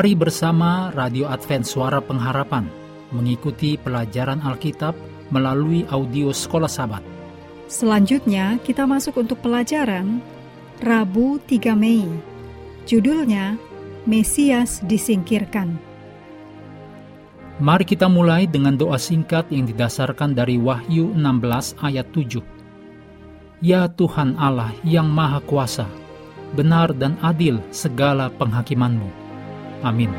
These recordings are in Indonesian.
Mari bersama Radio Advent Suara Pengharapan mengikuti pelajaran Alkitab melalui audio Sekolah Sabat. Selanjutnya kita masuk untuk pelajaran Rabu 3 Mei. Judulnya Mesias disingkirkan. Mari kita mulai dengan doa singkat yang didasarkan dari Wahyu 16 ayat 7. Ya Tuhan Allah yang Maha Kuasa, benar dan adil segala penghakimanmu. Amin.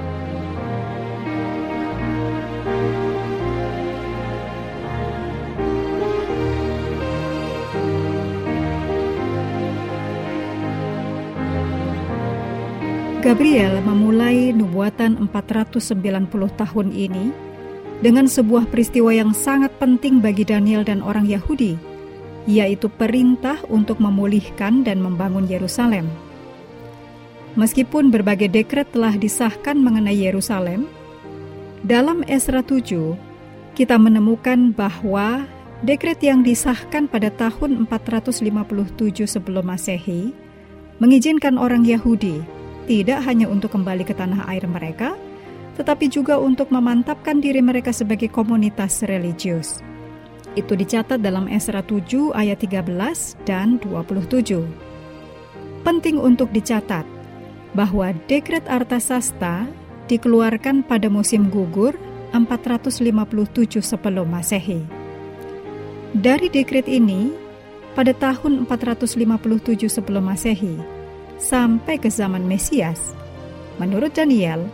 Gabriel memulai nubuatan 490 tahun ini dengan sebuah peristiwa yang sangat penting bagi Daniel dan orang Yahudi, yaitu perintah untuk memulihkan dan membangun Yerusalem. Meskipun berbagai dekret telah disahkan mengenai Yerusalem, dalam Esra 7 kita menemukan bahwa dekret yang disahkan pada tahun 457 sebelum Masehi mengizinkan orang Yahudi tidak hanya untuk kembali ke tanah air mereka, tetapi juga untuk memantapkan diri mereka sebagai komunitas religius. Itu dicatat dalam Esra 7 ayat 13 dan 27. Penting untuk dicatat bahwa dekret Artasasta dikeluarkan pada musim gugur 457 sebelum Masehi. Dari dekret ini, pada tahun 457 sebelum Masehi, sampai ke zaman Mesias, menurut Daniel,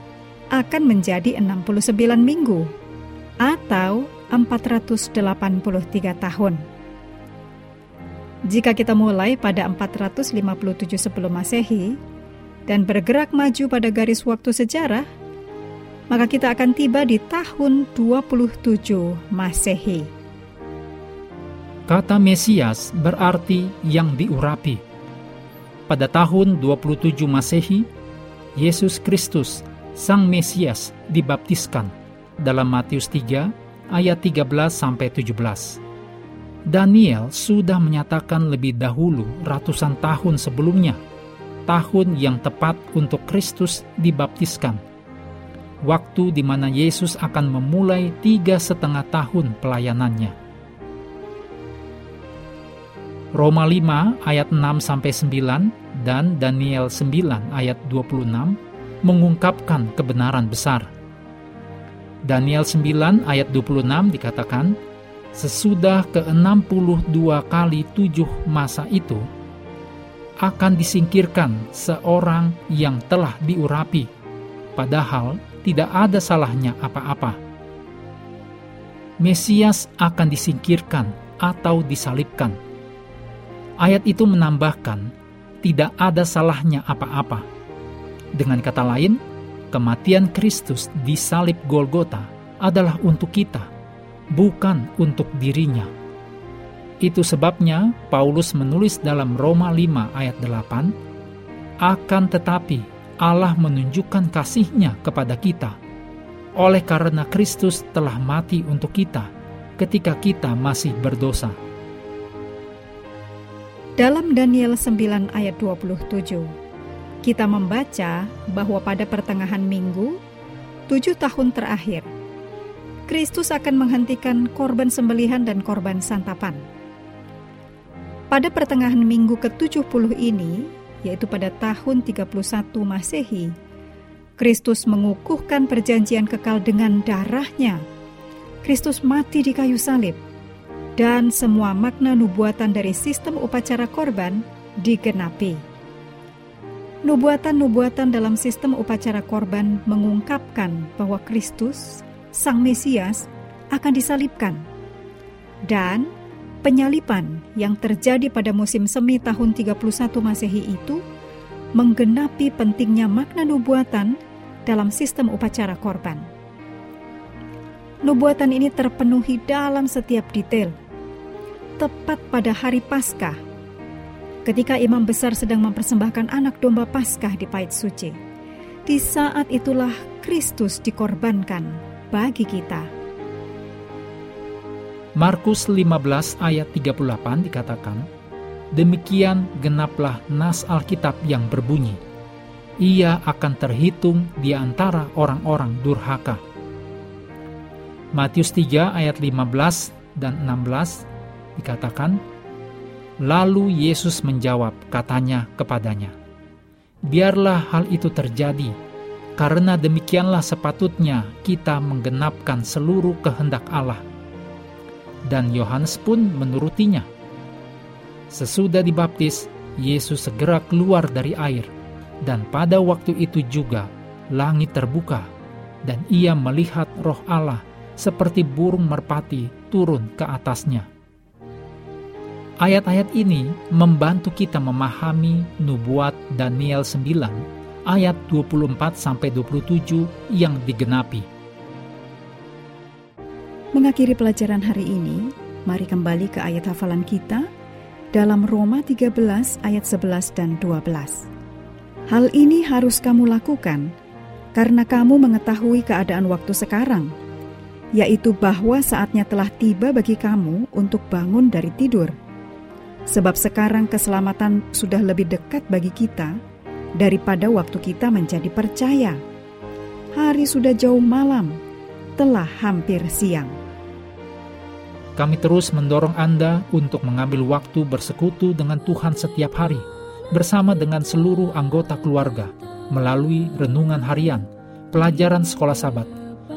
akan menjadi 69 minggu atau 483 tahun. Jika kita mulai pada 457 sebelum Masehi dan bergerak maju pada garis waktu sejarah, maka kita akan tiba di tahun 27 Masehi. Kata Mesias berarti yang diurapi. Pada tahun 27 Masehi, Yesus Kristus, Sang Mesias, dibaptiskan dalam Matius 3 ayat 13 sampai 17. Daniel sudah menyatakan lebih dahulu ratusan tahun sebelumnya, tahun yang tepat untuk Kristus dibaptiskan. Waktu di mana Yesus akan memulai tiga setengah tahun pelayanannya. Roma 5 ayat 6 sampai 9 dan Daniel 9 ayat 26 mengungkapkan kebenaran besar. Daniel 9 ayat 26 dikatakan, sesudah ke-62 kali tujuh masa itu, akan disingkirkan seorang yang telah diurapi, padahal tidak ada salahnya apa-apa. Mesias akan disingkirkan atau disalibkan Ayat itu menambahkan, tidak ada salahnya apa-apa. Dengan kata lain, kematian Kristus di salib Golgota adalah untuk kita, bukan untuk dirinya. Itu sebabnya Paulus menulis dalam Roma 5 ayat 8, akan tetapi Allah menunjukkan kasihnya kepada kita, oleh karena Kristus telah mati untuk kita ketika kita masih berdosa dalam Daniel 9 ayat 27, kita membaca bahwa pada pertengahan minggu, tujuh tahun terakhir, Kristus akan menghentikan korban sembelihan dan korban santapan. Pada pertengahan minggu ke-70 ini, yaitu pada tahun 31 Masehi, Kristus mengukuhkan perjanjian kekal dengan darahnya. Kristus mati di kayu salib dan semua makna nubuatan dari sistem upacara korban digenapi. Nubuatan-nubuatan dalam sistem upacara korban mengungkapkan bahwa Kristus, Sang Mesias, akan disalibkan. Dan penyalipan yang terjadi pada musim semi tahun 31 Masehi itu menggenapi pentingnya makna nubuatan dalam sistem upacara korban. Nubuatan ini terpenuhi dalam setiap detail tepat pada hari Paskah, ketika imam besar sedang mempersembahkan anak domba Paskah di Pait Suci. Di saat itulah Kristus dikorbankan bagi kita. Markus 15 ayat 38 dikatakan, Demikian genaplah nas Alkitab yang berbunyi, ia akan terhitung di antara orang-orang durhaka. Matius 3 ayat 15 dan 16 dikatakan, Lalu Yesus menjawab katanya kepadanya, Biarlah hal itu terjadi, karena demikianlah sepatutnya kita menggenapkan seluruh kehendak Allah. Dan Yohanes pun menurutinya. Sesudah dibaptis, Yesus segera keluar dari air, dan pada waktu itu juga langit terbuka, dan ia melihat roh Allah seperti burung merpati turun ke atasnya. Ayat-ayat ini membantu kita memahami nubuat Daniel 9 ayat 24 sampai 27 yang digenapi. Mengakhiri pelajaran hari ini, mari kembali ke ayat hafalan kita dalam Roma 13 ayat 11 dan 12. Hal ini harus kamu lakukan karena kamu mengetahui keadaan waktu sekarang, yaitu bahwa saatnya telah tiba bagi kamu untuk bangun dari tidur. Sebab sekarang keselamatan sudah lebih dekat bagi kita daripada waktu kita menjadi percaya. Hari sudah jauh malam, telah hampir siang. Kami terus mendorong Anda untuk mengambil waktu bersekutu dengan Tuhan setiap hari – bersama dengan seluruh anggota keluarga melalui renungan harian, pelajaran sekolah sabat,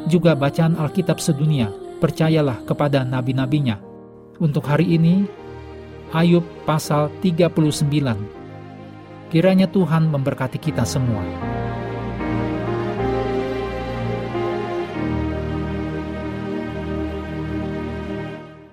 juga bacaan Alkitab sedunia, percayalah kepada nabi-nabinya. Untuk hari ini, Ayub pasal 39. Kiranya Tuhan memberkati kita semua.